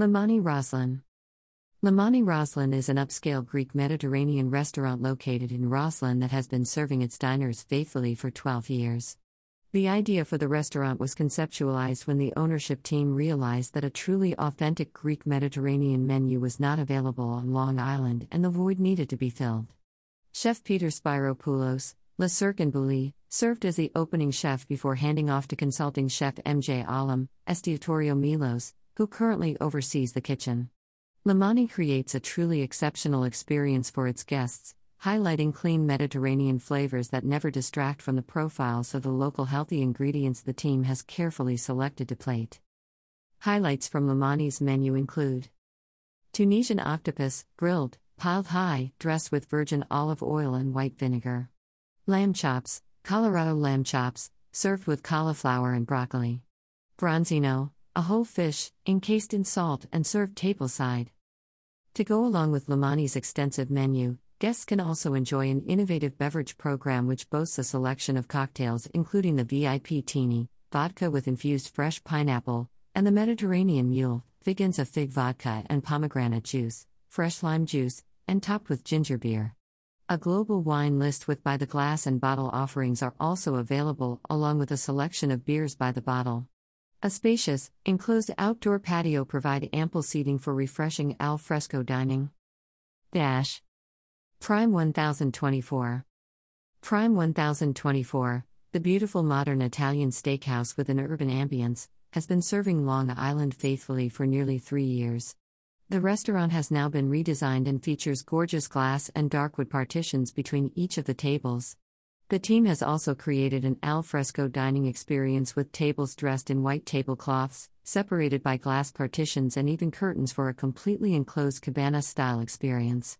Limani Roslyn. Limani Roslyn is an upscale Greek Mediterranean restaurant located in Roslyn that has been serving its diners faithfully for 12 years. The idea for the restaurant was conceptualized when the ownership team realized that a truly authentic Greek Mediterranean menu was not available on Long Island and the void needed to be filled. Chef Peter Spyropoulos, Le Cirque and Bouley, served as the opening chef before handing off to consulting chef MJ Alam, Estiatorio Milos, who currently oversees the kitchen. Limani creates a truly exceptional experience for its guests, highlighting clean Mediterranean flavors that never distract from the profiles of the local healthy ingredients the team has carefully selected to plate. Highlights from Limani's menu include Tunisian octopus, grilled, piled high, dressed with virgin olive oil and white vinegar. Lamb chops, Colorado lamb chops, served with cauliflower and broccoli. Bronzino, a whole fish, encased in salt and served tableside. To go along with Limani's extensive menu, Guests can also enjoy an innovative beverage program which boasts a selection of cocktails including the VIP Teeny, vodka with infused fresh pineapple, and the Mediterranean Mule, Figenza fig vodka and pomegranate juice, fresh lime juice, and topped with ginger beer. A global wine list with by the glass and bottle offerings are also available, along with a selection of beers by the bottle. A spacious, enclosed outdoor patio provide ample seating for refreshing al fresco dining. Dash Prime 1024. Prime 1024, the beautiful modern Italian steakhouse with an urban ambience, has been serving Long Island faithfully for nearly three years. The restaurant has now been redesigned and features gorgeous glass and darkwood partitions between each of the tables. The team has also created an al fresco dining experience with tables dressed in white tablecloths, separated by glass partitions, and even curtains for a completely enclosed cabana style experience.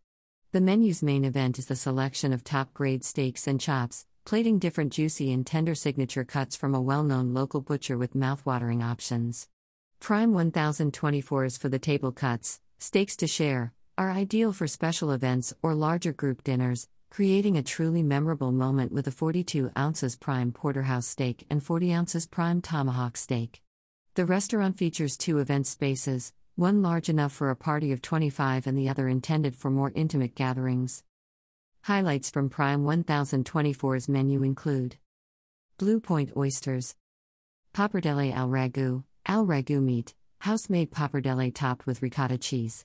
The menu's main event is the selection of top grade steaks and chops, plating different juicy and tender signature cuts from a well known local butcher with mouthwatering options. Prime 1024s for the table cuts, steaks to share, are ideal for special events or larger group dinners, creating a truly memorable moment with a 42 ounces prime porterhouse steak and 40 ounces prime tomahawk steak. The restaurant features two event spaces, one large enough for a party of 25 and the other intended for more intimate gatherings. Highlights from Prime 1024's menu include Blue Point oysters, pappardelle al ragu, al ragu meat, house-made pappardelle topped with ricotta cheese,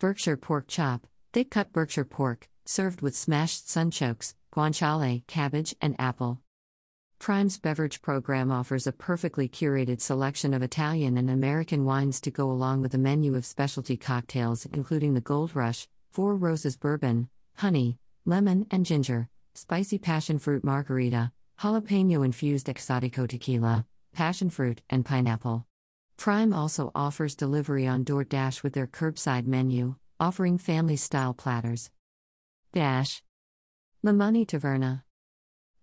Berkshire pork chop, thick-cut Berkshire pork, served with smashed sunchokes, guanciale, cabbage, and apple. Prime's beverage program offers a perfectly curated selection of Italian and American wines to go along with a menu of specialty cocktails, including the Gold Rush, Four Roses Bourbon, Honey, Lemon and Ginger, Spicy Passion Fruit Margarita, Jalapeno Infused Exotico Tequila, Passion Fruit, and Pineapple. Prime also offers delivery on DoorDash with their curbside menu, offering family style platters. Dash Limani Taverna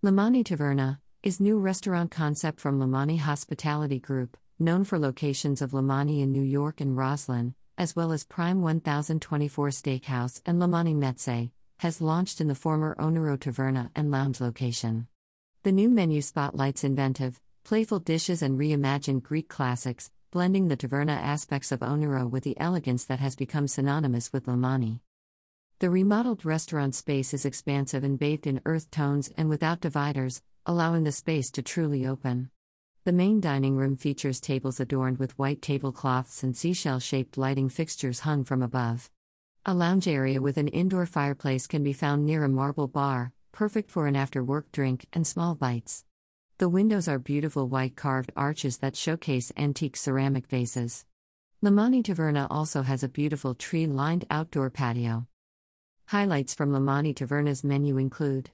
Limani Taverna is new restaurant concept from Limani Hospitality Group, known for locations of Limani in New York and Roslyn, as well as Prime 1024 Steakhouse and Limani Mezze, has launched in the former Onoro Taverna and Lounge location. The new menu spotlights inventive, playful dishes and reimagined Greek classics, blending the taverna aspects of Onoro with the elegance that has become synonymous with Limani. The remodeled restaurant space is expansive and bathed in earth tones and without dividers, allowing the space to truly open. The main dining room features tables adorned with white tablecloths and seashell shaped lighting fixtures hung from above. A lounge area with an indoor fireplace can be found near a marble bar, perfect for an after work drink and small bites. The windows are beautiful white carved arches that showcase antique ceramic vases. Limani Taverna also has a beautiful tree lined outdoor patio. Highlights from Limani Taverna's menu include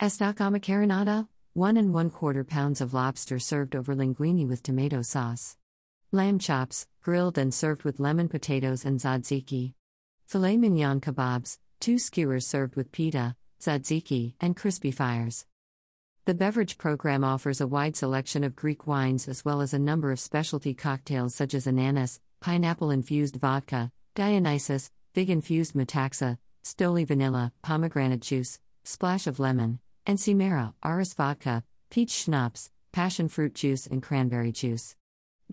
Estacca macaronata, 1 and 1 quarter pounds of lobster served over linguine with tomato sauce. Lamb chops, grilled and served with lemon potatoes and tzatziki. Filet mignon kebabs, 2 skewers served with pita, tzatziki, and crispy fires. The beverage program offers a wide selection of Greek wines as well as a number of specialty cocktails such as ananas, pineapple infused vodka, Dionysus, fig infused metaxa, Stoli vanilla, pomegranate juice, splash of lemon, and Cimera, Aris vodka, peach schnapps, passion fruit juice, and cranberry juice.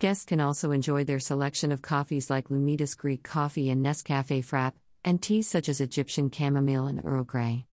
Guests can also enjoy their selection of coffees like Loumidis Greek coffee and Nescafe Frappe, and teas such as Egyptian chamomile and Earl Grey.